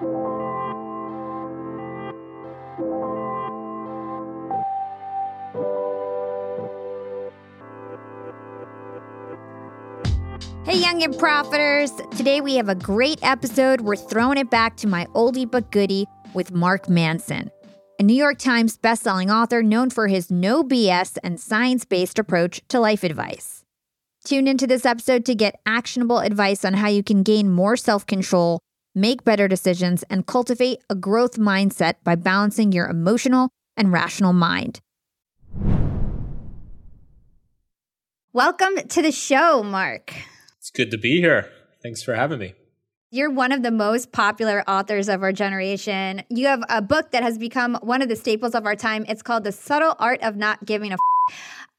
Hey, Young and Profiters! Today we have a great episode. We're throwing it back to my oldie but goodie with Mark Manson, a New York Times bestselling author known for his no BS and science based approach to life advice. Tune into this episode to get actionable advice on how you can gain more self control, make better decisions, and cultivate a growth mindset by balancing your emotional and rational mind. Welcome to the show, Mark. It's good to be here. Thanks for having me. You're one of the most popular authors of our generation. You have a book that has become one of the staples of our time. It's called The Subtle Art of Not Giving a F.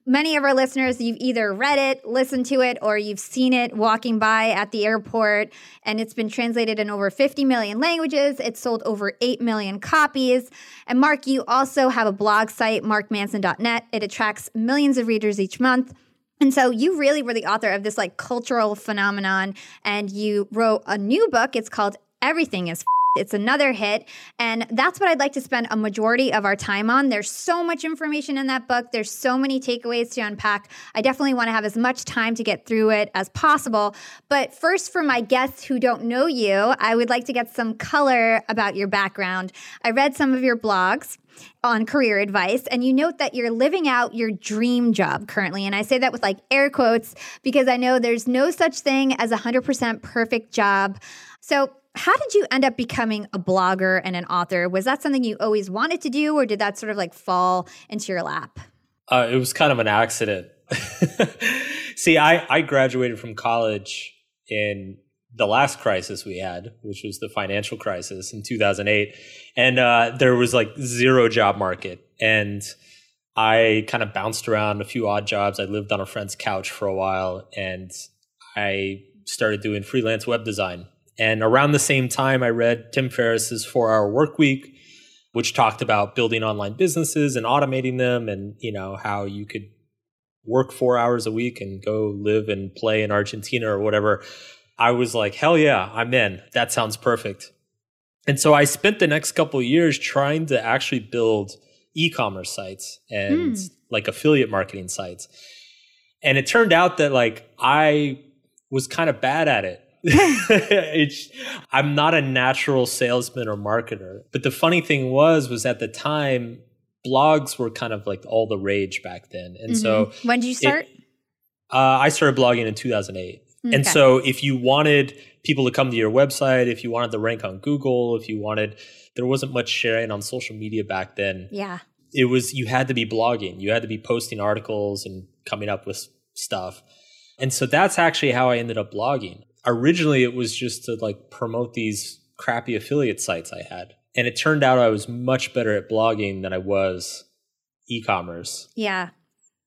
Many of our listeners, you've either read it, listened to it, or you've seen it walking by at the airport, and it's been translated in over 50 million languages. It's sold over 8 million copies. And Mark, you also have a blog site, markmanson.net. It attracts millions of readers each month. And so you really were the author of this like cultural phenomenon and you wrote a new book. It's called Everything is F- it's another hit. And that's what I'd like to spend a majority of our time on. There's so much information in that book. There's so many takeaways to unpack. I definitely want to have as much time to get through it as possible. But first, for my guests who don't know you, I would like to get some color about your background. I read some of your blogs on career advice and you note that you're living out your dream job currently and i say that with like air quotes because i know there's no such thing as a 100% perfect job so how did you end up becoming a blogger and an author was that something you always wanted to do or did that sort of like fall into your lap uh, it was kind of an accident see I, I graduated from college in the last crisis we had, which was the financial crisis in 2008. And uh, there was like zero job market. And I kind of bounced around a few odd jobs. I lived on a friend's couch for a while and I started doing freelance web design. And around the same time, I read Tim Ferriss's Four Hour Work Week, which talked about building online businesses and automating them, and you know how you could work four hours a week and go live and play in Argentina or whatever. I was like, hell yeah, I'm in. That sounds perfect. And so I spent the next couple years trying to actually build e-commerce sites and mm. like affiliate marketing sites. And it turned out that like I was kind of bad at it. It's, I'm not a natural salesman or marketer. But the funny thing was, was at the time, blogs were kind of like all the rage back then. And mm-hmm. so when did you start? It, uh, I started blogging in 2008. Okay. And so if you wanted people to come to your website, if you wanted to rank on Google, if you wanted, there wasn't much sharing on social media back then. Yeah. It was, you had to be blogging, you had to be posting articles and coming up with stuff. And so that's actually how I ended up blogging. Originally, it was just to like promote these crappy affiliate sites I had. And it turned out I was much better at blogging than I was e commerce. Yeah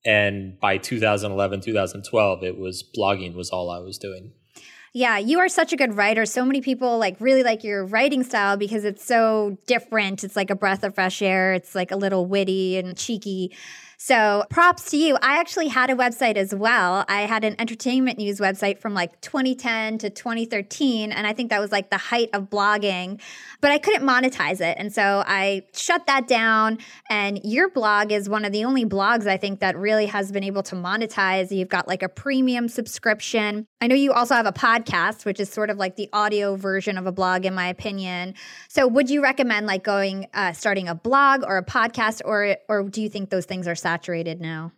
and by 2011 2012 it was blogging was all i was doing yeah, you are such a good writer. So many people like really like your writing style because it's so different. It's like a breath of fresh air. It's like a little witty and cheeky. So props to you. I actually had a website as well. I had an entertainment news website from like 2010 to 2013. And I think that was like the height of blogging, but I couldn't monetize it. And so I shut that down. And your blog is one of the only blogs I think that really has been able to monetize. You've got like a premium subscription. I know you also have a podcast, which is sort of like the audio version of a blog, in my opinion. So would you recommend like going, uh, starting a blog or a podcast, or, or do you think those things are saturated now?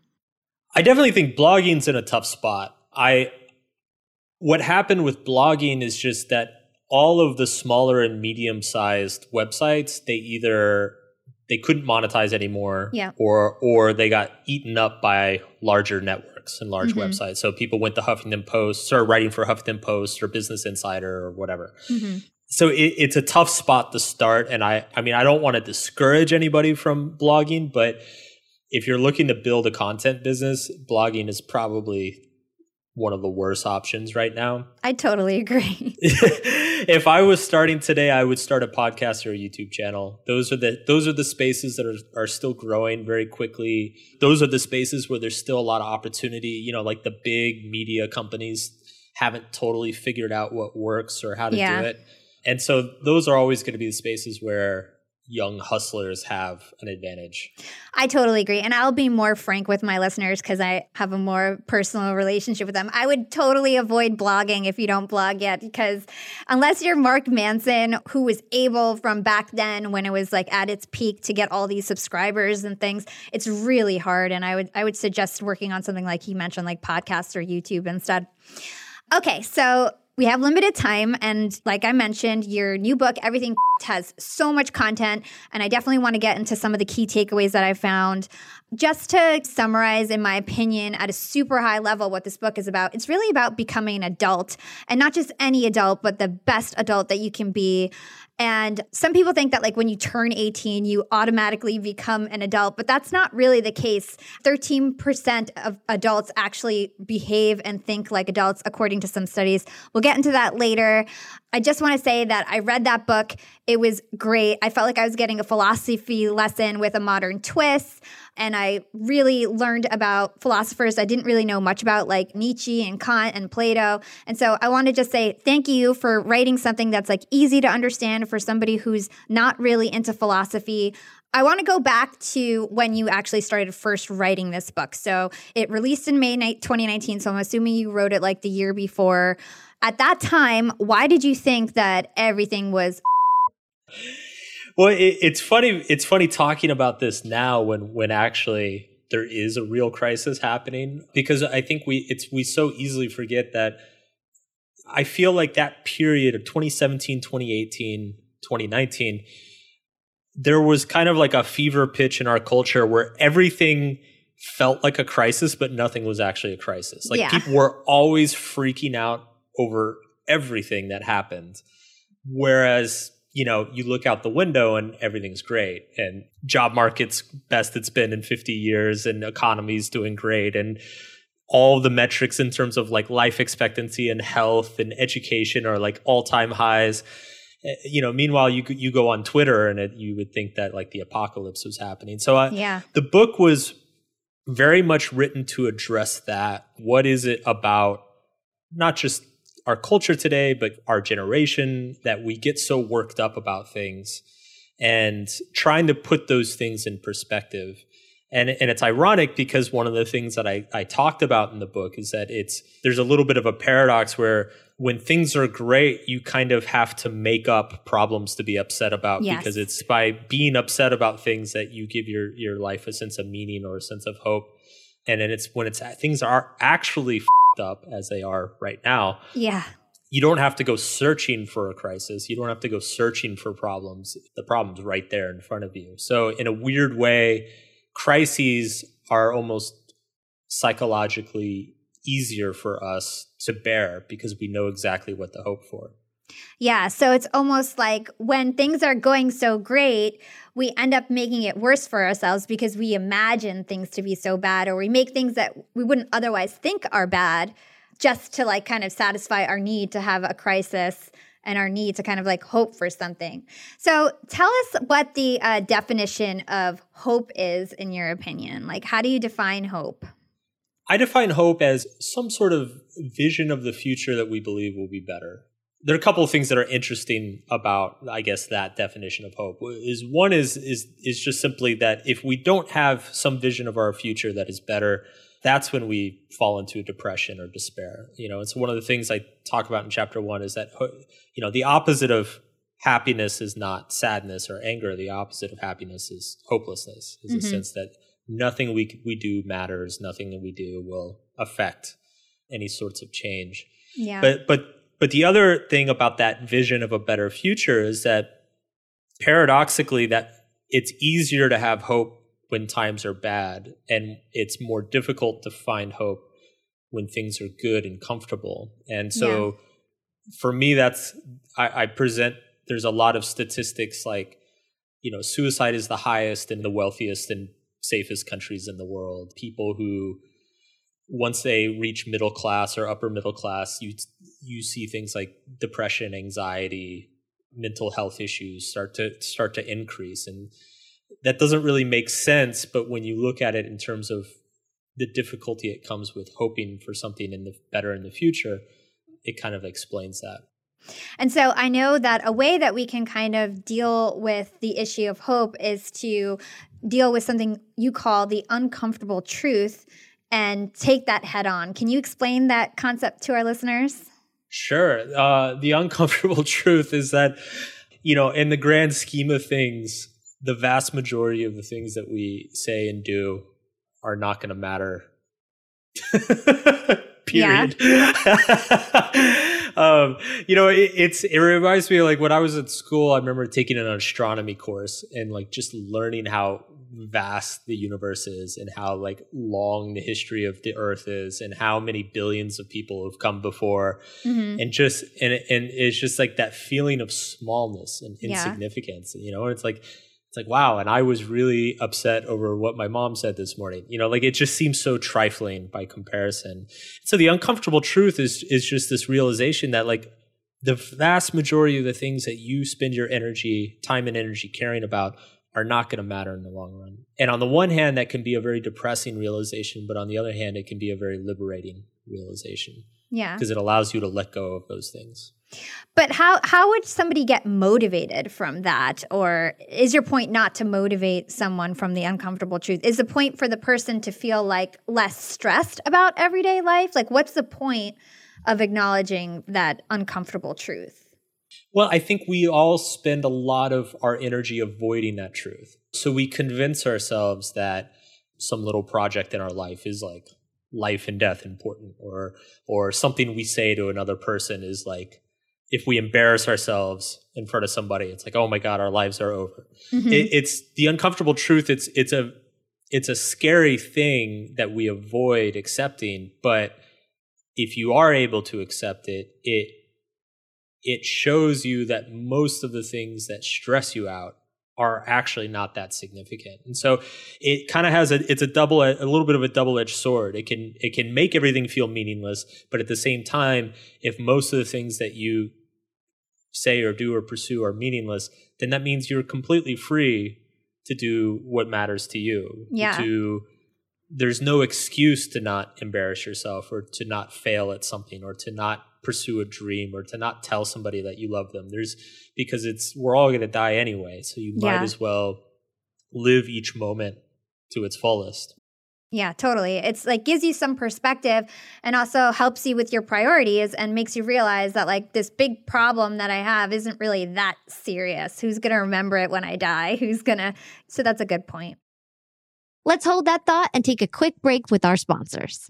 I definitely think blogging's in a tough spot. I what happened with blogging is just that all of the smaller and medium sized websites they either they couldn't monetize anymore yeah. or or they got eaten up by larger networks and large mm-hmm. websites so people went to huffington post started writing for huffington post or business insider or whatever mm-hmm. so it, it's a tough spot to start and i i mean i don't want to discourage anybody from blogging but if you're looking to build a content business, blogging is probably one of the worst options right now. I totally agree. if I was starting today, I would start a podcast or a YouTube channel. Those are the those are the spaces that are are still growing very quickly. Those are the spaces where there's still a lot of opportunity, you know, like the big media companies haven't totally figured out what works or how to yeah. do it. And so those are always going to be the spaces where young hustlers have an advantage. I totally agree. And I'll be more frank with my listeners because I have a more personal relationship with them. I would totally avoid blogging if you don't blog yet, because unless you're Mark Manson, who was able from back then when it was like at its peak to get all these subscribers and things, it's really hard. And I would I would suggest working on something like he mentioned, like podcasts or YouTube instead. Okay, so we have limited time. And like I mentioned, your new book, Everything has so much content. And I definitely want to get into some of the key takeaways that I found. Just to summarize, in my opinion, at a super high level, what this book is about, it's really about becoming an adult and not just any adult, but the best adult that you can be. And some people think that, like, when you turn 18, you automatically become an adult, but that's not really the case. 13% of adults actually behave and think like adults, according to some studies. We'll get into that later. I just want to say that I read that book. It was great. I felt like I was getting a philosophy lesson with a modern twist. And I really learned about philosophers I didn't really know much about, like Nietzsche and Kant and Plato. And so I want to just say thank you for writing something that's like easy to understand for somebody who's not really into philosophy. I want to go back to when you actually started first writing this book. So it released in May 2019. So I'm assuming you wrote it like the year before. At that time, why did you think that everything was? Well, it, it's funny. It's funny talking about this now when when actually there is a real crisis happening because I think we it's we so easily forget that. I feel like that period of 2017, 2018, 2019, there was kind of like a fever pitch in our culture where everything felt like a crisis, but nothing was actually a crisis. Like Yeah. people were always freaking out over everything that happened. Whereas, you know, you look out the window and everything's great and job market's best it's been in 50 years and economy's doing great and all the metrics in terms of like life expectancy and health and education are like all-time highs. Eh, You know, meanwhile you you go on Twitter and it, you would think that like the apocalypse was happening. So I, Yeah. the book was very much written to address that. What is it about not just our culture today, but our generation that we get so worked up about things and trying to put those things in perspective. And, and it's ironic because one of the things that I, I talked about in the book is that it's there's a little bit of a paradox where when things are great, you kind of have to make up problems to be upset about Yes. because it's by being upset about things that you give your your life a sense of meaning or a sense of hope. And then it's when it's things are actually fed up as they are right now, Yeah. you don't have to go searching for a crisis. You don't have to go searching for problems. The problem's right there in front of you. So in a weird way, crises are almost psychologically easier for us to bear because we know exactly what to hope for. Yeah. So it's almost like when things are going so great, we end up making it worse for ourselves because we imagine things to be so bad or we make things that we wouldn't otherwise think are bad just to like kind of satisfy our need to have a crisis and our need to kind of like hope for something. So tell us what the uh, definition of hope is in your opinion. Like, how do you define hope? I define hope as some sort of vision of the future that we believe will be better. There are a couple of things that are interesting about, I guess, that definition of hope. Is one is is is just simply that if we don't have some vision of our future that is better, that's when we fall into depression or despair. You know, it's one of the things I talk about in chapter one is that you know the opposite of happiness is not sadness or anger. The opposite of happiness is hopelessness. Is Mhm. a sense that nothing we we do matters. Nothing that we do will affect any sorts of change. Yeah. But but but the other thing about that vision of a better future is that paradoxically that it's easier to have hope when times are bad and it's more difficult to find hope when things are good and comfortable. And so for me that's I, I present there's a lot of statistics like you know suicide is the highest in the wealthiest and safest countries in the world. People who once they reach middle class or upper middle class, you you see things like depression, anxiety, mental health issues start to start to increase, and that doesn't really make sense. But when you look at it in terms of the difficulty it comes with hoping for something in the better in the future, it kind of explains that. And so I know that a way that we can kind of deal with the issue of hope is to deal with something you call the uncomfortable truth and take that head on. Can you explain that concept to our listeners? Sure. Uh, the uncomfortable truth is that, you know, in the grand scheme of things, the vast majority of the things that we say and do are not going to matter. Period. um, you know, it, it's it reminds me of like when I was at school. I remember taking an astronomy course and like just learning how vast the universe is and how like long the history of the earth is and how many billions of people have come before mm-hmm. and just and and it's just like that feeling of smallness and insignificance yeah. you know and it's like it's like wow and i was really upset over what my mom said this morning you know like it just seems so trifling by comparison so the uncomfortable truth is is just this realization that like the vast majority of the things that you spend your energy time and energy caring about are not going to matter in the long run. And on the one hand, that can be a very depressing realization, but on the other hand, it can be a very liberating realization. Yeah. Because it allows you to let go of those things. But how how would somebody get motivated from that? Or is your point not to motivate someone from the uncomfortable truth? Is the point for the person to feel like less stressed about everyday life? Like what's the point of acknowledging that uncomfortable truth? Well, I think we all spend a lot of our energy avoiding that truth. So we convince ourselves that some little project in our life is like life and death important or or something we say to another person is like if we embarrass ourselves in front of somebody it's like oh my god our lives are over mm-hmm. it, it's the uncomfortable truth it's it's a it's a scary thing that we avoid accepting but if you are able to accept it it it shows you that most of the things that stress you out are actually not that significant. And so it kind of has a it's a double a little bit of a double-edged sword. It can it can make everything feel meaningless, but at the same time, if most of the things that you say or do or pursue are meaningless, then that means you're completely free to do what matters to you. Yeah. To there's no excuse to not embarrass yourself or to not fail at something or to not pursue a dream or to not tell somebody that you love them. There's because it's we're all going to die anyway, so you might as well live each moment to its fullest. Yeah, totally. It's like gives you some perspective and also helps you with your priorities and makes you realize that like this big problem that I have isn't really that serious. Who's going to remember it when I die? Who's going to So that's a good point. Let's hold that thought and take a quick break with our sponsors.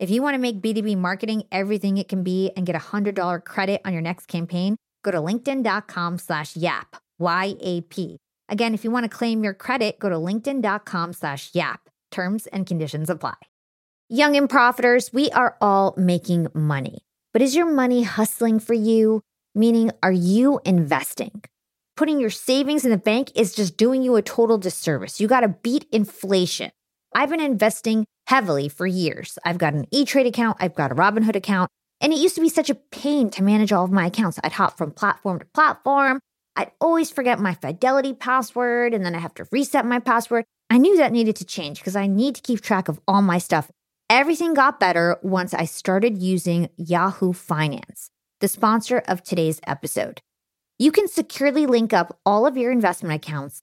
if you want to make B2B marketing everything it can be and get a $100 credit on your next campaign, go to linkedin.com slash YAP, Y-A-P. Again, if you want to claim your credit, go to linkedin.com slash YAP. Terms and conditions apply. Young and profiters, we are all making money. But is your money hustling for you? Meaning, are you investing? Putting your savings in the bank is just doing you a total disservice. You got to beat inflation. I've been investing heavily for years. I've got an E Trade account, I've got a Robinhood account, and it used to be such a pain to manage all of my accounts. I'd hop from platform to platform. I'd always forget my fidelity password and then I have to reset my password. I knew that needed to change because I need to keep track of all my stuff. Everything got better once I started using Yahoo Finance, the sponsor of today's episode. You can securely link up all of your investment accounts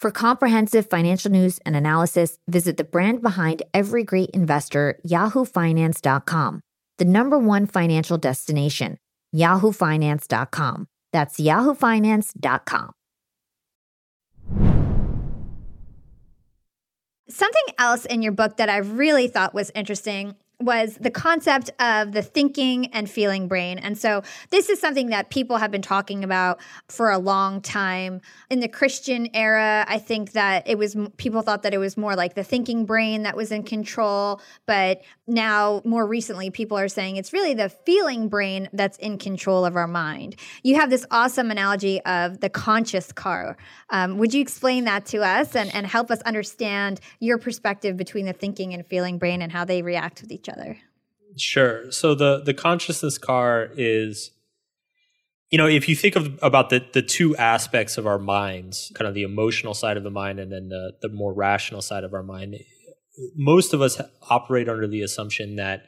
For comprehensive financial news and analysis, visit the brand behind every great investor, yahoofinance.com, the number one financial destination, yahoofinance.com. That's yahoofinance.com. Something else in your book that I really thought was interesting was the concept of the thinking and feeling brain. And so this is something that people have been talking about for a long time. In the Christian era, I think that it was people thought that it was more like the thinking brain that was in control, but now more recently people are saying it's really the feeling brain that's in control of our mind. You have this awesome analogy of the conscious car. Um, would you explain that to us and, and help us understand your perspective between the thinking and feeling brain and how they react with each other? Sure. So the the consciousness car is you know, if you think of about the the two aspects of our minds, kind of the emotional side of the mind and then the the more rational side of our mind, most of us operate under the assumption that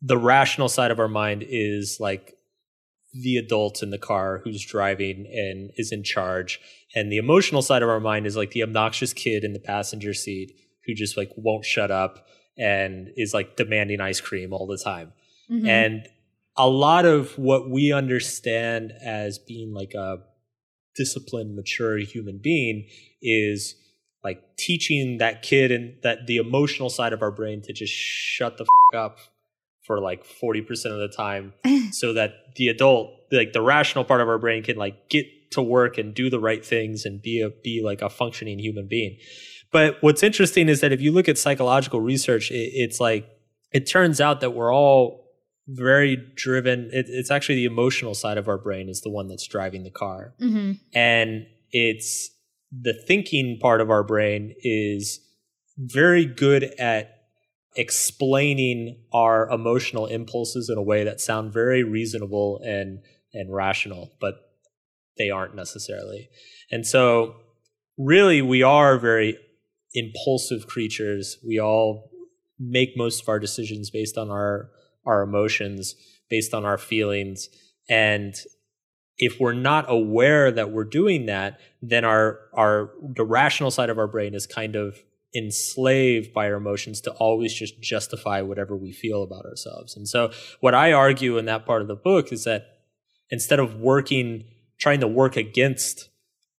the rational side of our mind is like the adult in the car who's driving and is in charge. And the emotional side of our mind is like the obnoxious kid in the passenger seat who just like won't shut up and is like demanding ice cream all the time mm-hmm. and a lot of what we understand as being like a disciplined mature human being is like teaching that kid and that the emotional side of our brain to just shut the f- up for like 40% of the time so that the adult like the rational part of our brain can like get to work and do the right things and be a be like a functioning human being but what's interesting is that if you look at psychological research it, it's like it turns out that we're all very driven it, it's actually the emotional side of our brain is the one that's driving the car mm-hmm. and it's the thinking part of our brain is very good at explaining our emotional impulses in a way that sound very reasonable and and rational but they aren't necessarily and so really we are very impulsive creatures we all make most of our decisions based on our our emotions based on our feelings and if we're not aware that we're doing that, then our our the rational side of our brain is kind of enslaved by our emotions to always just justify whatever we feel about ourselves. And so what I argue in that part of the book is that instead of working trying to work against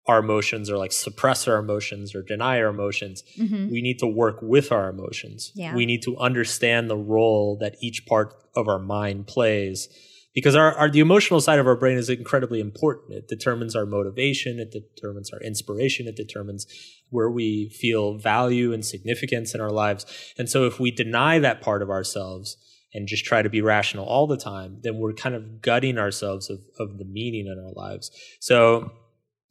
our emotions or like suppress our emotions or deny our emotions. Mm-hmm. We need to work with our emotions. Yeah. We need to understand the role that each part of our mind plays because our, our the emotional side of our brain is incredibly important it determines our motivation it determines our inspiration it determines where we feel value and significance in our lives and so if we deny that part of ourselves and just try to be rational all the time then we're kind of gutting ourselves of, of the meaning in our lives so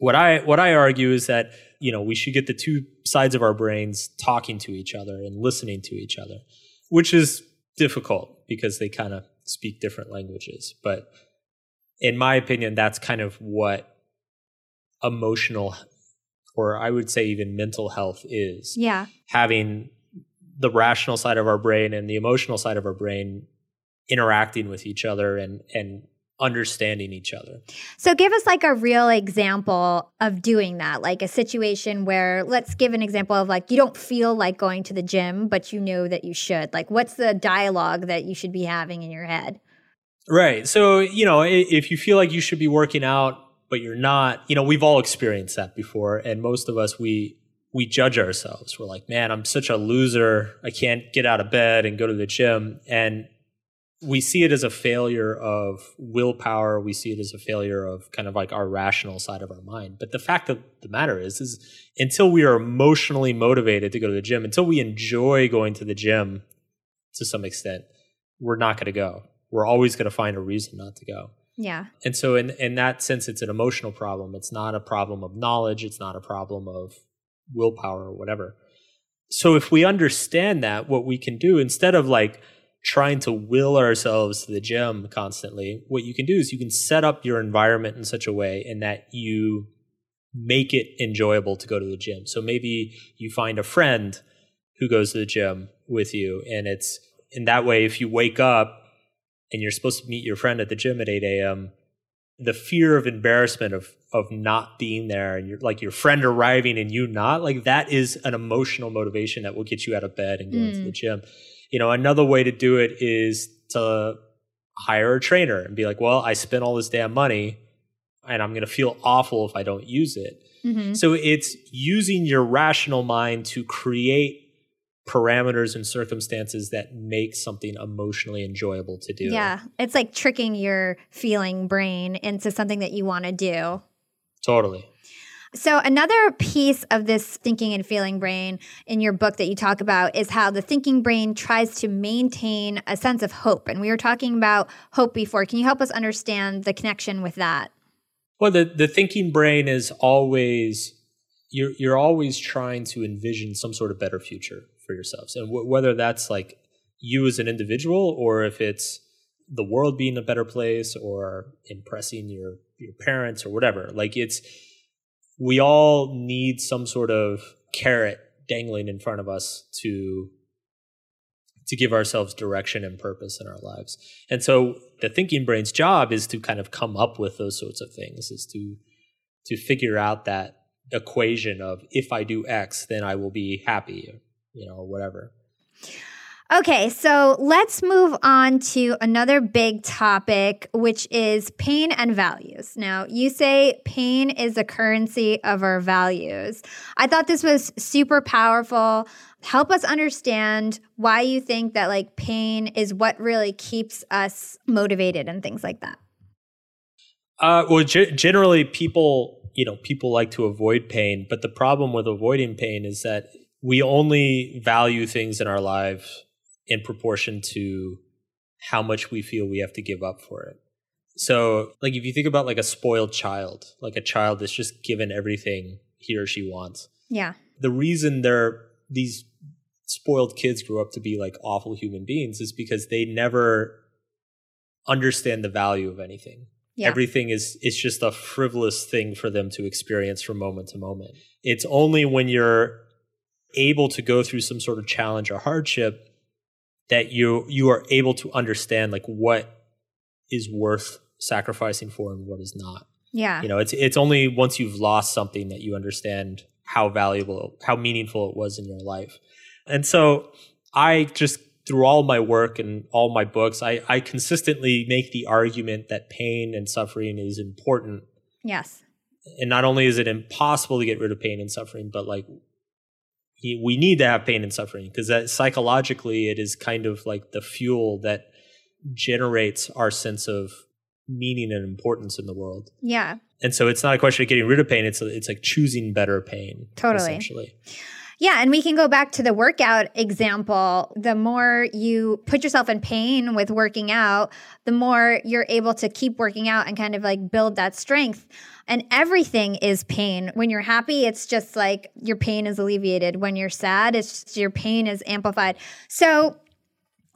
what i what i argue is that you know we should get the two sides of our brains talking to each other and listening to each other which is difficult because they kind of speak different languages. But in my opinion, that's kind of what emotional or I would say even mental health is. Yeah. Having the rational side of our brain and the emotional side of our brain interacting with each other and and understanding each other. So give us like a real example of doing that, like a situation where let's give an example of like you don't feel like going to the gym, but you know that you should. Like what's the dialogue that you should be having in your head? Right. So, you know, if you feel like you should be working out but you're not, you know, we've all experienced that before and most of us we we judge ourselves. We're like, "Man, I'm such a loser. I can't get out of bed and go to the gym." And we see it as a failure of willpower. We see it as a failure of kind of like our rational side of our mind. But the fact of the matter is, is until we are emotionally motivated to go to the gym, until we enjoy going to the gym to some extent, we're not going to go. We're always going to find a reason not to go. Yeah. And so in in that sense it's an emotional problem. It's not a problem of knowledge, it's not a problem of willpower or whatever. So if we understand that what we can do instead of like trying to will ourselves to the gym constantly, what you can do is you can set up your environment in such a way in that you make it enjoyable to go to the gym. So maybe you find a friend who goes to the gym with you and it's in that way if you wake up and you're supposed to meet your friend at the gym at 8 a.m., the fear of embarrassment of of not being there and you're like your friend arriving and you not like that is an emotional motivation that will get you out of bed and go mm. into the gym. You know, another way to do it is to hire a trainer and be like, well, I spent all this damn money and I'm going to feel awful if I don't use it. Mm-hmm. So it's using your rational mind to create parameters and circumstances that make something emotionally enjoyable to do. Yeah. It's like tricking your feeling brain into something that you want to do. Totally. So, another piece of this thinking and feeling brain in your book that you talk about is how the thinking brain tries to maintain a sense of hope. And we were talking about hope before. Can you help us understand the connection with that? Well, the, the thinking brain is always, you're, you're always trying to envision some sort of better future for yourselves and w- whether that's like you as an individual or if it's the world being a better place or impressing your your parents or whatever like it's we all need some sort of carrot dangling in front of us to to give ourselves direction and purpose in our lives. And so the thinking brain's job is to kind of come up with those sorts of things, is to to figure out that equation of if I do X, then I will be happy you know, or whatever. Okay, so let's move on to another big topic, which is pain and values. Now, you say pain is the currency of our values. I thought this was super powerful. Help us understand why you think that like pain is what really keeps us motivated and things like that. Uh, well, g- generally, people you know people like to avoid pain, but the problem with avoiding pain is that we only value things in our lives in proportion to how much we feel we have to give up for it. So, like if you think about like a spoiled child, like a child that's just given everything he or she wants. Yeah. The reason they're these spoiled kids grow up to be like awful human beings is because they never understand the value of anything. Yeah. Everything is it's just a frivolous thing for them to experience from moment to moment. It's only when you're able to go through some sort of challenge or hardship that you you are able to understand like what is worth sacrificing for and what is not. Yeah. You know, it's it's only once you've lost something that you understand how valuable, how meaningful it was in your life. And so I just through all my work and all my books, I, I consistently make the argument that pain and suffering is important. Yes. And not only is it impossible to get rid of pain and suffering, but like we need to have pain and suffering because that psychologically it is kind of like the fuel that generates our sense of meaning and importance in the world. Yeah. And so it's not a question of getting rid of pain, it's it's like choosing better pain. Totally. Essentially. Yeah, and we can go back to the workout example. The more you put yourself in pain with working out, the more you're able to keep working out and kind of like build that strength. And everything is pain. When you're happy, it's just like your pain is alleviated. When you're sad, it's your pain is amplified. So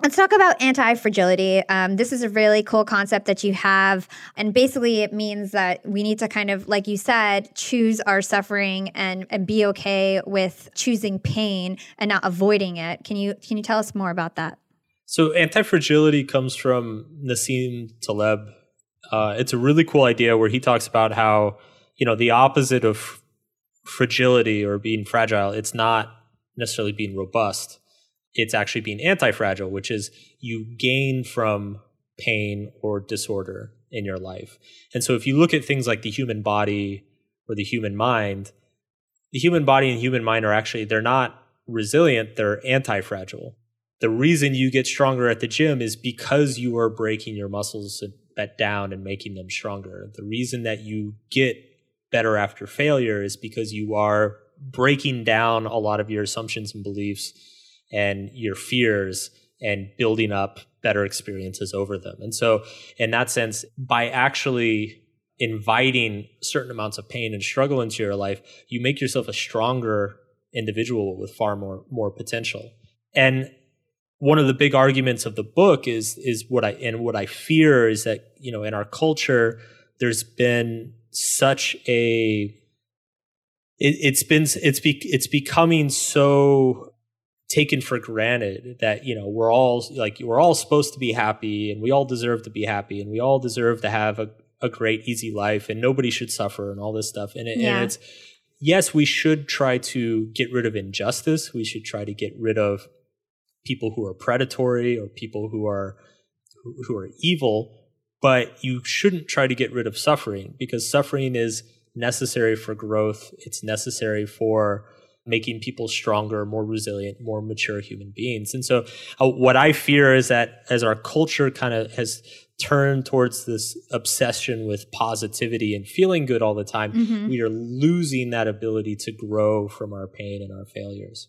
Let's talk about anti fragility. Um, this is a really cool concept that you have. And basically, it means that we need to kind of, like you said, choose our suffering and, and be okay with choosing pain and not avoiding it. Can you, can you tell us more about that? So, anti fragility comes from Nassim Taleb. Uh, it's a really cool idea where he talks about how, you know, the opposite of fragility or being fragile, it's not necessarily being robust it's actually being anti-fragile, which is you gain from pain or disorder in your life. And so if you look at things like the human body or the human mind, the human body and human mind are actually they're not resilient, they're anti-fragile. the reason you get stronger at the gym is because you are breaking your muscles down and making them stronger. The reason that you get better after failure is because you are breaking down a lot of your assumptions and beliefs and your fears and building up better experiences over them. And so, in that sense, by actually inviting certain amounts of pain and struggle into your life, you make yourself a stronger individual with far more more potential. And one of the big arguments of the book is is what I and what I fear is that you know in our culture there's been such a it, has been it's be, it's becoming so taken for granted that you know we're all like we're all supposed to be happy and we all deserve to be happy and we all deserve to have a, a great easy life and nobody should suffer and all this stuff. And, it, yeah. and it's yes we should try to get rid of injustice. We should try to get rid of people who are predatory or people who are who are evil but you shouldn't try to get rid of suffering because suffering is necessary for growth. It's necessary for making people stronger, more resilient, more mature human beings. And so, uh, what I fear is that as our culture kind of has turned towards this obsession with positivity and feeling good all the time, mm-hmm. we are losing that ability to grow from our pain and our failures.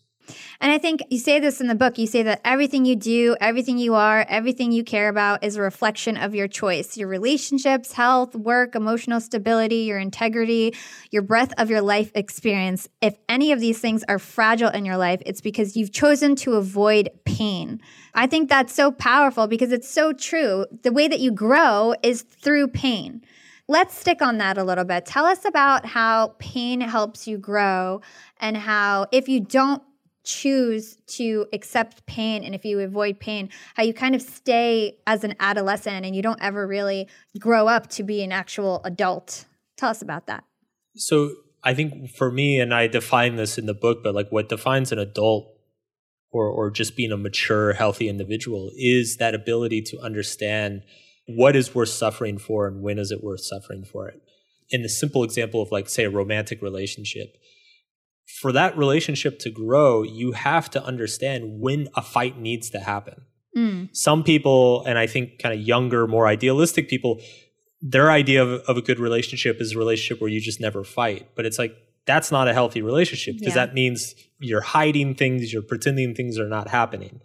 And I think you say this in the book. You say that everything you do, everything you are, everything you care about is a reflection of your choice. Your relationships, health, work, emotional stability, your integrity, your breadth of your life experience. If any of these things are fragile in your life, it's because you've chosen to avoid pain. I think that's so powerful because it's so true. The way that you grow is through pain. Let's stick on that a little bit. Tell us about how pain helps you grow and how if you don't choose to accept pain and if you avoid pain, how you kind of stay as an adolescent and you don't ever really grow up to be an actual adult. Tell us about that. So, I think for me, and I define this in the book, but like what defines an adult or, or just being a mature, healthy individual is that ability to understand what is worth suffering for and when is it worth suffering for it. In the simple example of like, say, a romantic relationship, for that relationship to grow, you have to understand when a fight needs to happen. Mm. Some people, and I think kind of younger, more idealistic people, their idea of, of, a good relationship is a relationship where you just never fight. But it's like, that's not a healthy relationship because yeah. that means you're hiding things, you're pretending things are not happening.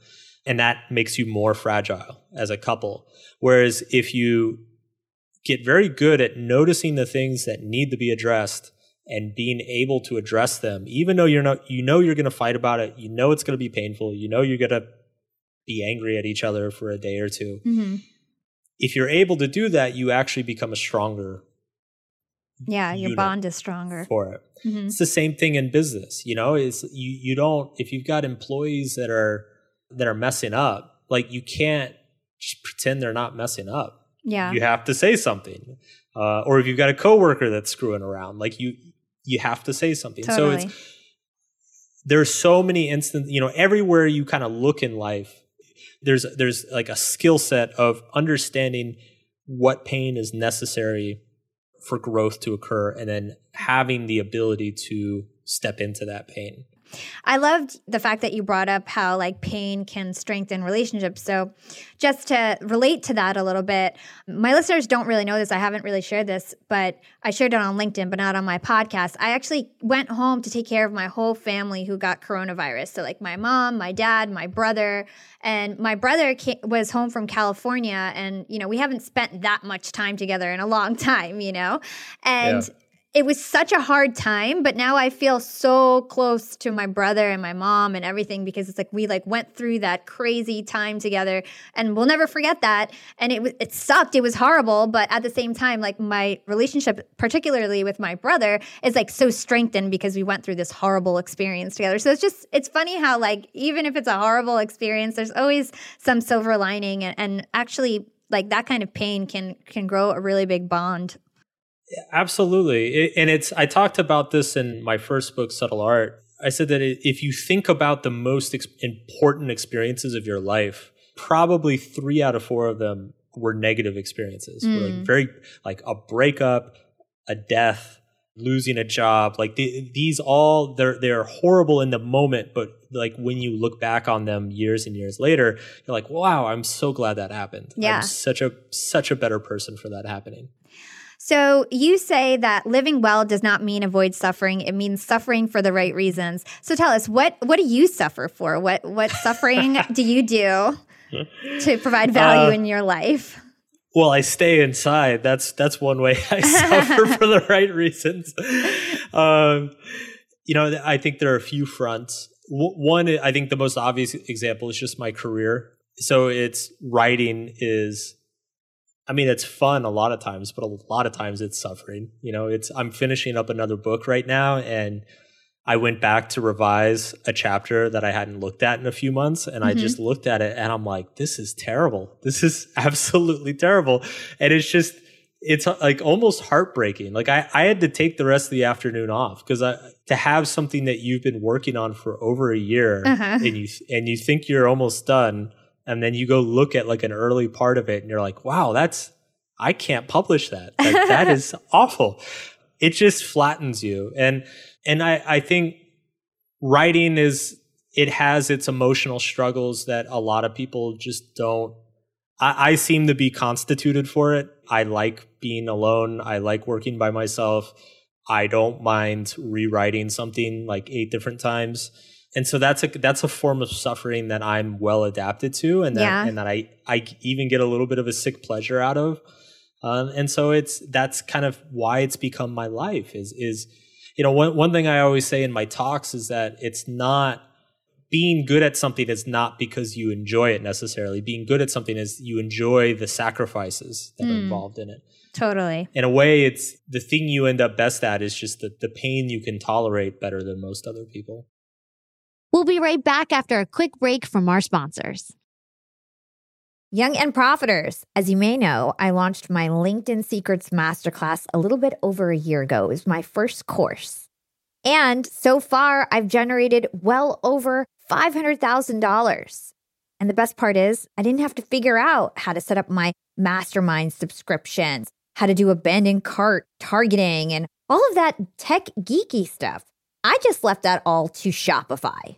And that makes you more fragile as a couple. Whereas if you get very good at noticing the things that need to be addressed and being able to address them, even though you're not, you know, you're going to fight about it. You know, it's going to be painful. You know, you're going to be angry at each other for a day or 2 mm-hmm. If you're able to do that, you actually become a stronger. Yeah, your bond is stronger for it. Mm-hmm. It's the same thing in business. You know, is you you don't if you've got employees that are that are messing up, like you can't pretend they're not messing up. Yeah, you have to say something. Uh, or if you've got a coworker that's screwing around, like you you have to say something. Totally. So it's there's so many instances, you know, everywhere you kind of look in life, there's there's like a skill set of understanding what pain is necessary for growth to occur and then having the ability to step into that pain. I loved the fact that you brought up how like pain can strengthen relationships. So, just to relate to that a little bit, my listeners don't really know this. I haven't really shared this, but I shared it on LinkedIn, but not on my podcast. I actually went home to take care of my whole family who got coronavirus. So, like my mom, my dad, my brother, and my brother came, was home from California, and you know we haven't spent that much time together in a long time, you know, and. Yeah it was such a hard time but now i feel so close to my brother and my mom and everything because it's like we like went through that crazy time together and we'll never forget that. And it was it sucked. It was horrible but at the same time like my relationship particularly with my brother is like so strengthened because we went through this horrible experience together. So it's just it's funny how like even if it's a horrible experience there's always some silver lining and, and actually like that kind of pain can can grow a really big bond Absolutely. It, and it's, I talked about this in my first book, Subtle Art. I said that if you think about the most ex- important experiences of your life, probably three out of four of them were negative experiences. Mm. Were like very, like a breakup, a death, losing a job like the, these all they're they're horrible in the moment but like when you look back on them years and years later you're like wow i'm so glad that happened Yeah. i'm such a such a better person for that happening So you say that living well does not mean avoid suffering. It means suffering for the right reasons. So tell us what what do you suffer for? What what suffering do you do to provide value Uh, in your life? well i stay inside that's that's one way i suffer for the right reasons um you know i think there are a few fronts W- one i think the most obvious example is just my career so it's writing is i mean it's fun a lot of times but a lot of times it's suffering you know it's i'm finishing up another book right now and i went back to revise a chapter that i hadn't looked at in a few months and i Mhm. just looked at it and i'm like this is terrible this is absolutely terrible and it's just it's like almost heartbreaking like i, I had to take the rest of the afternoon off because i to have something that you've been working on for over a year Uh-huh. and you and you think you're almost done and then you go look at like an early part of it and you're like wow that's i can't publish that. Like, that is awful. It just flattens you. And and i i think writing is it has its emotional struggles that a lot of people just don't I, I seem to be constituted for it. I like being alone. I like working by myself. I don't mind rewriting something like eight different times and so that's a that's a form of suffering that i'm well adapted to and that Yeah. and that i i even get a little bit of a sick pleasure out of um, and so it's that's kind of why it's become my life is is you know one one thing I always say in my talks is that it's not being good at something is not because you enjoy it necessarily. Being good at something is you enjoy the sacrifices that are Mm. involved in it. Totally. In a way, it's the thing you end up best at is just the, the pain you can tolerate better than most other people. We'll be right back after a quick break from our sponsors. Young and Profiters. As you may know, I launched my LinkedIn Secrets Masterclass a little bit over a year ago. It was my first course. And so far, I've generated well over $500,000. And the best part is, I didn't have to figure out how to set up my mastermind subscriptions, how to do abandoned cart targeting, and all of that tech geeky stuff. I just left that all to Shopify.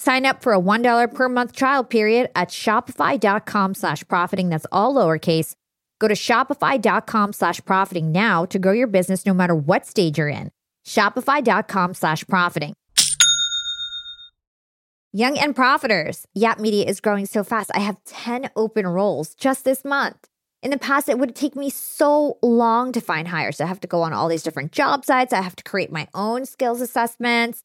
Sign up for a $1 per month trial period at shopify.com slash profiting. That's all lowercase. Go to shopify.com slash profiting now to grow your business no matter what stage you're in. Shopify.com slash profiting. Young and Profiters. Yap Media is growing so fast. I have 10 open roles just this month. In the past, it would take me so long to find hires. I have to go on all these different job sites. I have to create my own skills assessments.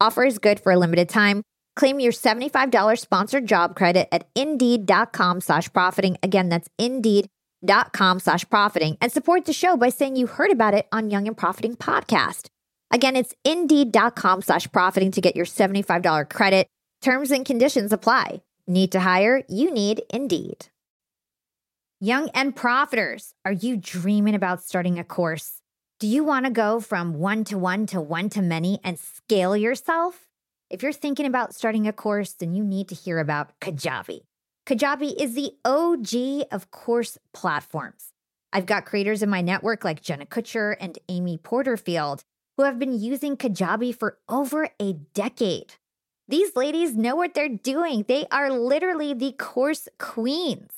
Offer is good for a limited time. Claim your $75 sponsored job credit at indeed.com slash profiting. Again, that's indeed.com slash profiting. And support the show by saying you heard about it on Young and Profiting Podcast. Again, it's indeed.com slash profiting to get your $75 credit. Terms and conditions apply. Need to hire? You need Indeed. Young and profiters, are you dreaming about starting a course? Do you want to go from one to one to one to many and scale yourself? If you're thinking about starting a course, then you need to hear about Kajabi. Kajabi is the OG of course platforms. I've got creators in my network like Jenna Kutcher and Amy Porterfield who have been using Kajabi for over a decade. These ladies know what they're doing. They are literally the course queens.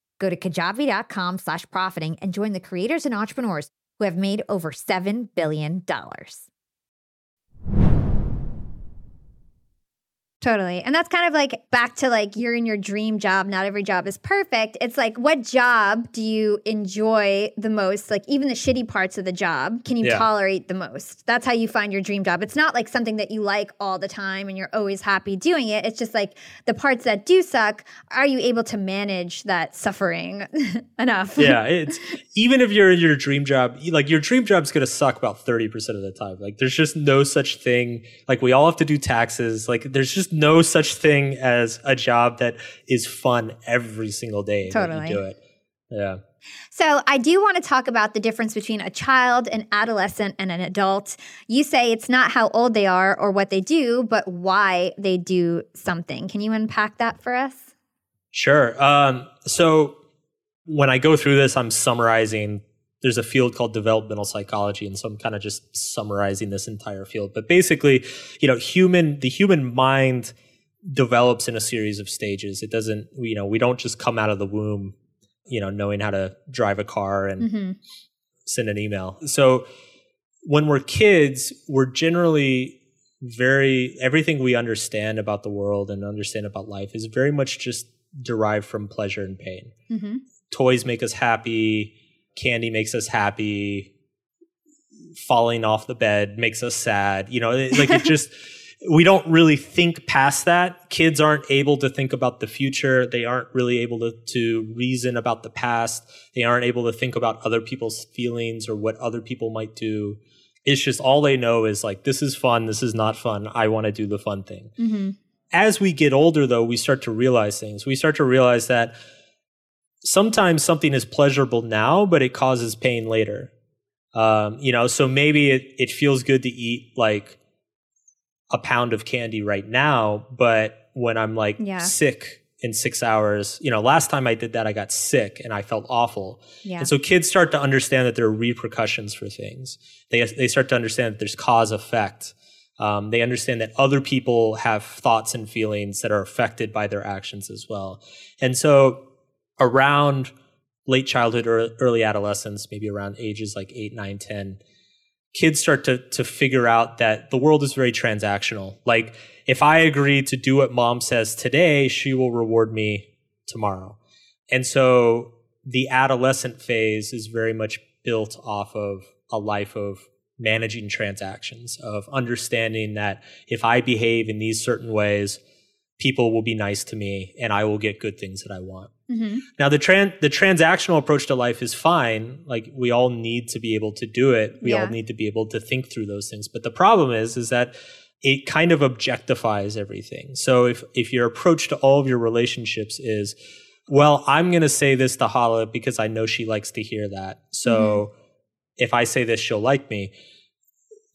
Go to kajabi.com slash profiting and join the creators and entrepreneurs who have made over $7 billion. Totally. And that's kind of like back to like you're in your dream job. Not every job is perfect. It's like, what job do you enjoy the most? Like, even the shitty parts of the job, can you yeah. tolerate the most? That's how you find your dream job. It's not like something that you like all the time and you're always happy doing it. It's just like the parts that do suck, are you able to manage that suffering enough? Yeah. It's even if you're in your dream job, like your dream job's going to suck about 30% of the time. Like, there's just no such thing. Like, we all have to do taxes. Like, there's just no such thing as a job that is fun every single day totally. you do it. Yeah. So, I do want to talk about the difference between a child, an adolescent, and an adult. You say it's not how old they are or what they do, but why they do something. Can you unpack that for us? Sure. Um, so, when I go through this, I'm summarizing there's a field called developmental psychology and so i'm kind of just summarizing this entire field. But basically you know human the human mind develops in a series of stages. It doesn't you know we don't just come out of the womb you know knowing how to drive a car and mm-hmm. send an email. So when we're kids we're generally very everything we understand about the world and understand about life is very much just derived from pleasure and pain. Mm-hmm. toys make us happy candy makes us happy falling off the bed makes us sad you know like it just we don't really think past that. Kids aren't able to think about the future. They aren't really able to, to reason about the past. They aren't able to think about other people's feelings or what other people might do. It's just all they know is like, this is fun. This is not fun. I want to do the fun thing. Mm-hmm. As we get older, though, we start to realize things. We start to realize that sometimes something is pleasurable now, but it causes pain later. Um, you know, so maybe it, it feels good to eat like a pound of candy right now, but when I'm like Yeah. sick in six hours, you know, last time I did that, I got sick and I felt awful. Yeah. And so kids start to understand that there are repercussions for things. They they start to understand that there's cause effect. Um, they understand that other people have thoughts and feelings that are affected by their actions as well. And so around late childhood or early adolescence, maybe around ages like eight, nine, 10, kids start to to figure out that the world is very transactional. Like if I agree to do what mom says today, she will reward me tomorrow. And so the adolescent phase is very much built off of a life of managing transactions, of understanding that if I behave in these certain ways, people will be nice to me and I will get good things that I want. Mm-hmm. Now the tran- the transactional approach to life is fine. Like we all need to be able to do it. We Yeah. all need to be able to think through those things. But the problem is is that it kind of objectifies everything. So if if your approach to all of your relationships is, well, I'm going to say this to Hala because I know she likes to hear that. So if I say this, she'll like me.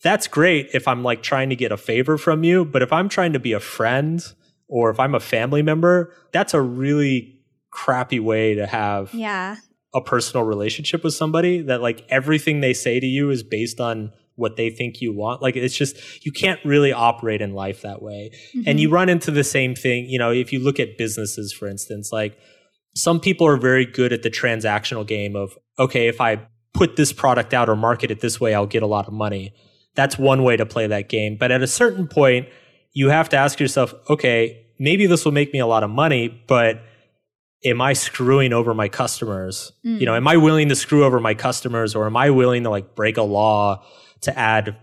That's great if I'm like trying to get a favor from you, but if I'm trying to be a friend or if I'm a family member, that's a really crappy way to have Yeah. a personal relationship with somebody that like everything they say to you is based on what they think you want. Like it's just you can't really operate in life that way. And you mm-hmm. run into the same thing, you know, if you look at businesses for instance, like some people are very good at the transactional game of okay, if I put this product out or market it this way, I'll get a lot of money. That's one way to play that game. But at a certain point, you have to ask yourself, okay, maybe this will make me a lot of money, but am I screwing over my customers? You know, am I willing to screw over my customers or am I willing to like break a law to add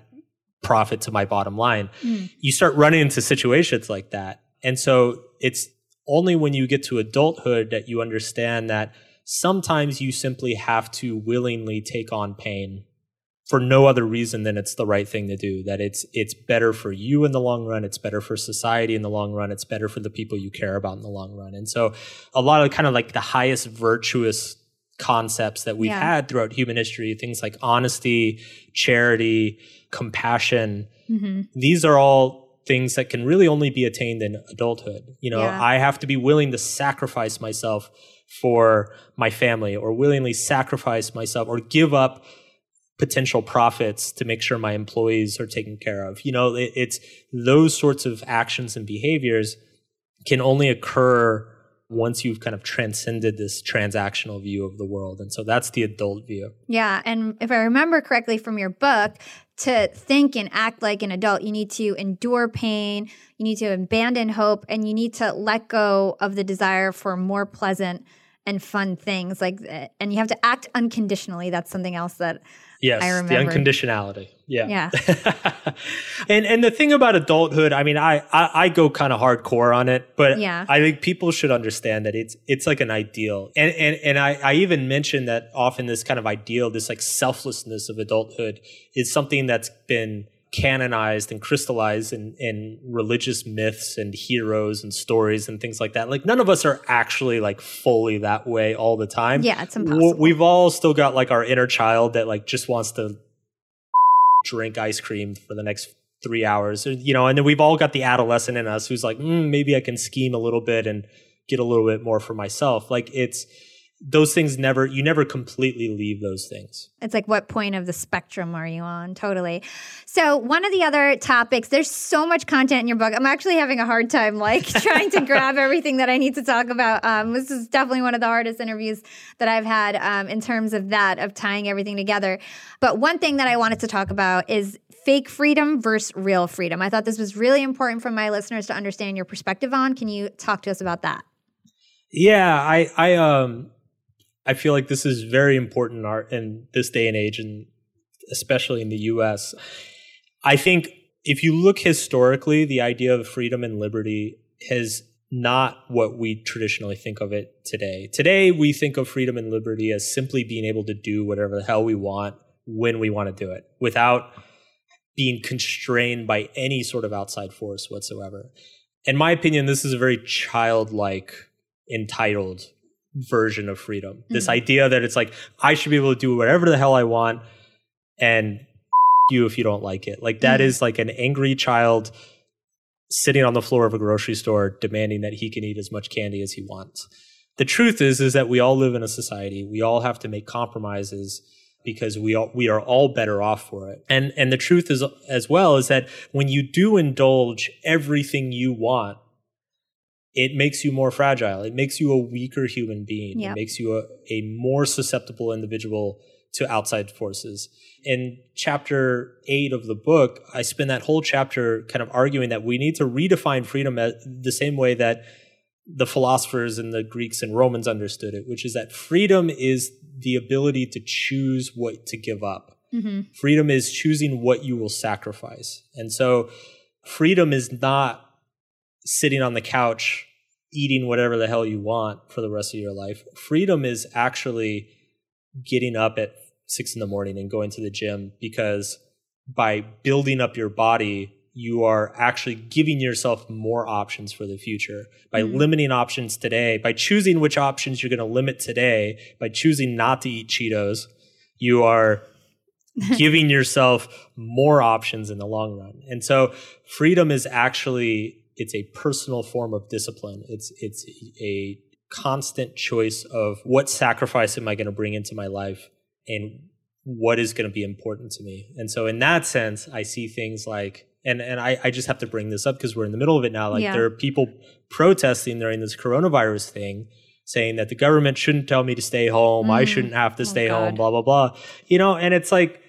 profit to my bottom line? Mm. You start running into situations like that. And so it's only when you get to adulthood that you understand that sometimes you simply have to willingly take on pain for no other reason than it's the right thing to do that it's it's better for you in the long run it's better for society in the long run it's better for the people you care about in the long run and so a lot of kind of like the highest virtuous concepts that we've Yeah. had throughout human history things like honesty charity compassion Mm-hmm. these are all things that can really only be attained in adulthood. You know, Yeah. I have to be willing to sacrifice myself for my family or willingly sacrifice myself or give up potential profits to make sure my employees are taken care of. You know, it, it's those sorts of actions and behaviors can only occur once you've kind of transcended this transactional view of the world. And so that's the adult view. Yeah. And if I remember correctly from your book, to think and act like an adult, you need to endure pain, you need to abandon hope, and you need to let go of the desire for more pleasant and fun things. Like, and you have to act unconditionally. That's something else that, Yes, the unconditionality. Yeah. yeah. and and the thing about adulthood, I mean, I I, I go kind of hardcore on it, but Yeah. I think people should understand that it's it's like an ideal. And and and I, I even mentioned that often this kind of ideal, this like selflessness of adulthood is something that's been canonized and crystallized in, in religious myths and heroes and stories and things like that. Like none of us are actually like fully that way all the time. Yeah, it's impossible. We've all still got like our inner child that like just wants to drink ice cream for the next three hours, you know, and then we've all got the adolescent in us who's like, mm, maybe I can scheme a little bit and get a little bit more for myself. Like it's those things never, you never completely leave those things. It's like, what point of the spectrum are you on? Totally. So, one of the other topics, there's so much content in your book. I'm actually having a hard time, like, trying to grab everything that I need to talk about. Um, this is definitely one of the hardest interviews that I've had um, in terms of that, of tying everything together. But one thing that I wanted to talk about is fake freedom versus real freedom. I thought this was really important for my listeners to understand your perspective on. Can you talk to us about that? Yeah, I, I, um, I feel like this is very important in our in this day and age, and especially in the U.S. I think if you look historically, the idea of freedom and liberty has not what we traditionally think of it today. Today, we think of freedom and liberty as simply being able to do whatever the hell we want when we want to do it without being constrained by any sort of outside force whatsoever. In my opinion, this is a very childlike, entitled version of freedom. Mm-hmm. This idea that it's like, I should be able to do whatever the hell I want and you if you don't like it. Like that mm-hmm. is like an angry child sitting on the floor of a grocery store demanding that he can eat as much candy as he wants. The truth is is that we all live in a society. We all have to make compromises because we all, we are all better off for it. And and the truth is as well is that when you do indulge everything you want, it makes you more fragile. It makes you a weaker human being. Yep. It makes you a, a more susceptible individual to outside forces. In chapter eight of the book, I spend that whole chapter kind of arguing that we need to redefine freedom the same way that the philosophers and the Greeks and Romans understood it, which is that freedom is the ability to choose what to give up. Mm-hmm. Freedom is choosing what you will sacrifice. And so freedom is not sitting on the couch eating whatever the hell you want for the rest of your life. Freedom is actually getting up at six in the morning and going to the gym because by building up your body, you are actually giving yourself more options for the future by mm-hmm. limiting options today, by choosing which options you're going to limit today, by choosing not to eat Cheetos, you are giving yourself more options in the long run. And so freedom is actually it's a personal form of discipline. It's it's a constant choice of what sacrifice am I going to bring into my life and what is going to be important to me. And so in that sense, I see things like and and I, I just have to bring this up because we're in the middle of it now. Like yeah. there are people protesting during this coronavirus thing saying that the government shouldn't tell me to stay home. Mm. I shouldn't have to oh, stay home, blah, blah, blah. You know, and it's like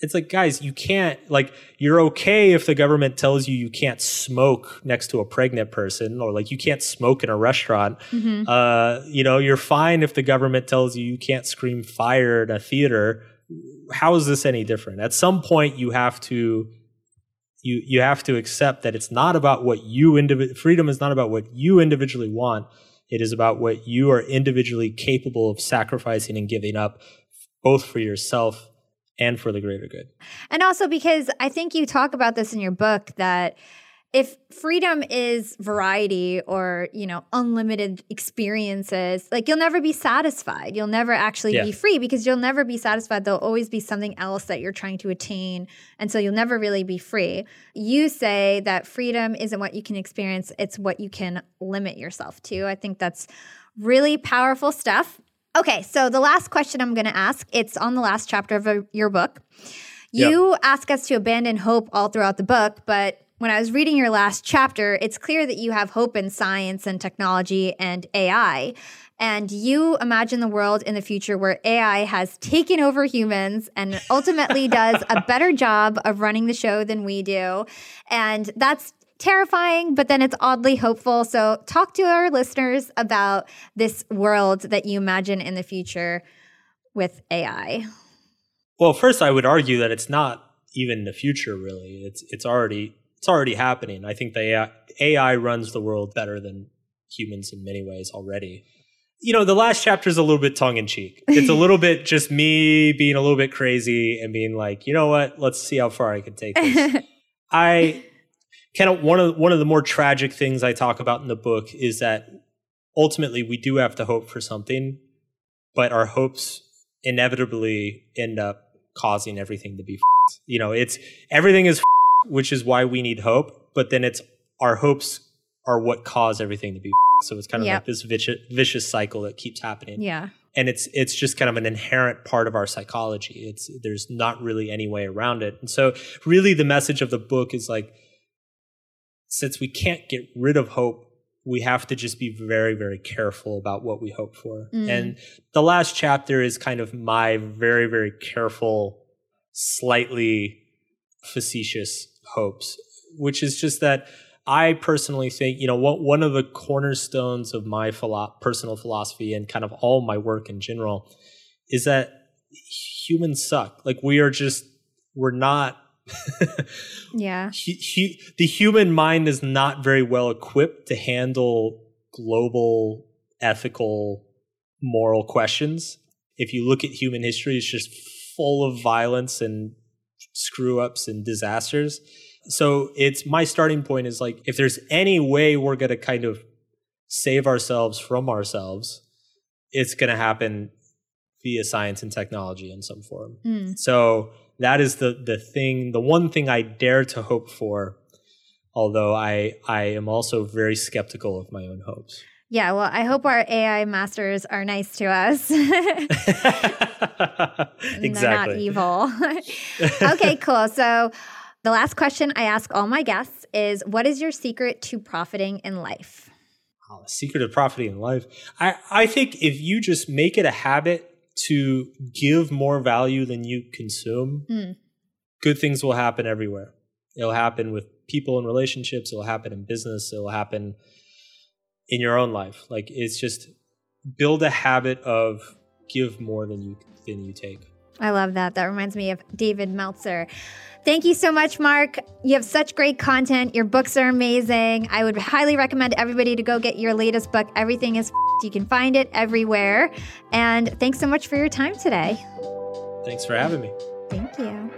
it's like guys you can't like you're okay if the government tells you you can't smoke next to a pregnant person or like you can't smoke in a restaurant. Mm-hmm. uh, you know you're fine if the government tells you you can't scream fire in a theater. How is this any different? At some point you have to you you have to accept that it's not about what you individual freedom is not about what you individually want. It is about what you are individually capable of sacrificing and giving up both for yourself and for the greater good. And also because I think you talk about this in your book that if freedom is variety or you know unlimited experiences like you'll never be satisfied. You'll never actually yeah. be free because you'll never be satisfied. There'll always be something else that you're trying to attain and so you'll never really be free. You say that freedom isn't what you can experience it's what you can limit yourself to. I think that's really powerful stuff Okay, so the last question I'm going to ask, it's on the last chapter of your book. You yep. ask us to abandon hope all throughout the book, but when I was reading your last chapter, it's clear that you have hope in science and technology and AI. And you imagine the world in the future where AI has taken over humans and ultimately does a better job of running the show than we do. And that's terrifying, but then it's oddly hopeful. So, talk to our listeners about this world that you imagine in the future with AI. Well, first, I would argue that it's not even the future. Really, it's it's already it's already happening. I think the AI, AI runs the world better than humans in many ways already. You know, the last chapter is a little bit tongue in cheek. It's a little bit just me being a little bit crazy and being like, you know what? Let's see how far I can take this. I kind of one of one of the more tragic things I talk about in the book is that ultimately we do have to hope for something, but our hopes inevitably end up causing everything to be f- you know it's everything is f- which is why we need hope but then it's our hopes are what cause everything to be f- so it's kind of yep. like this vicious, vicious cycle that keeps happening. Yeah. And it's it's just kind of an inherent part of our psychology. It's there's not really any way around it. And so really the message of the book is like since we can't get rid of hope, we have to just be very, very careful about what we hope for. Mm. And the last chapter is kind of my very, very careful, slightly facetious hopes, which is just that I personally think, you know, what, one of the cornerstones of my philo- personal philosophy and kind of all my work in general is that humans suck. Like we are just, we're not yeah. He, he, the human mind is not very well equipped to handle global ethical moral questions. If you look at human history, it's just full of violence and screw ups and disasters. So it's my starting point is like if there's any way we're going to kind of save ourselves from ourselves, it's going to happen via science and technology in some form. Mm. So that is the the thing, the one thing I dare to hope for. Although I I am also very skeptical of my own hopes. Yeah, well, I hope our AI masters are nice to us. exactly. They're not evil. okay, cool. So the last question I ask all my guests is what is your secret to profiting in life? Oh, the secret of profiting in life. I, I think if you just make it a habit to give more value than you consume, Hmm. good things will happen everywhere. It'll happen with people and relationships, it'll happen in business, it'll happen in your own life. Like it's just build a habit of give more than you than you take. I love that. That reminds me of David Meltzer. Thank you so much, Mark. You have such great content. Your books are amazing. I would highly recommend everybody to go get your latest book, Everything is F***ed. You can find it everywhere. And thanks so much for your time today. Thanks for having me. Thank you.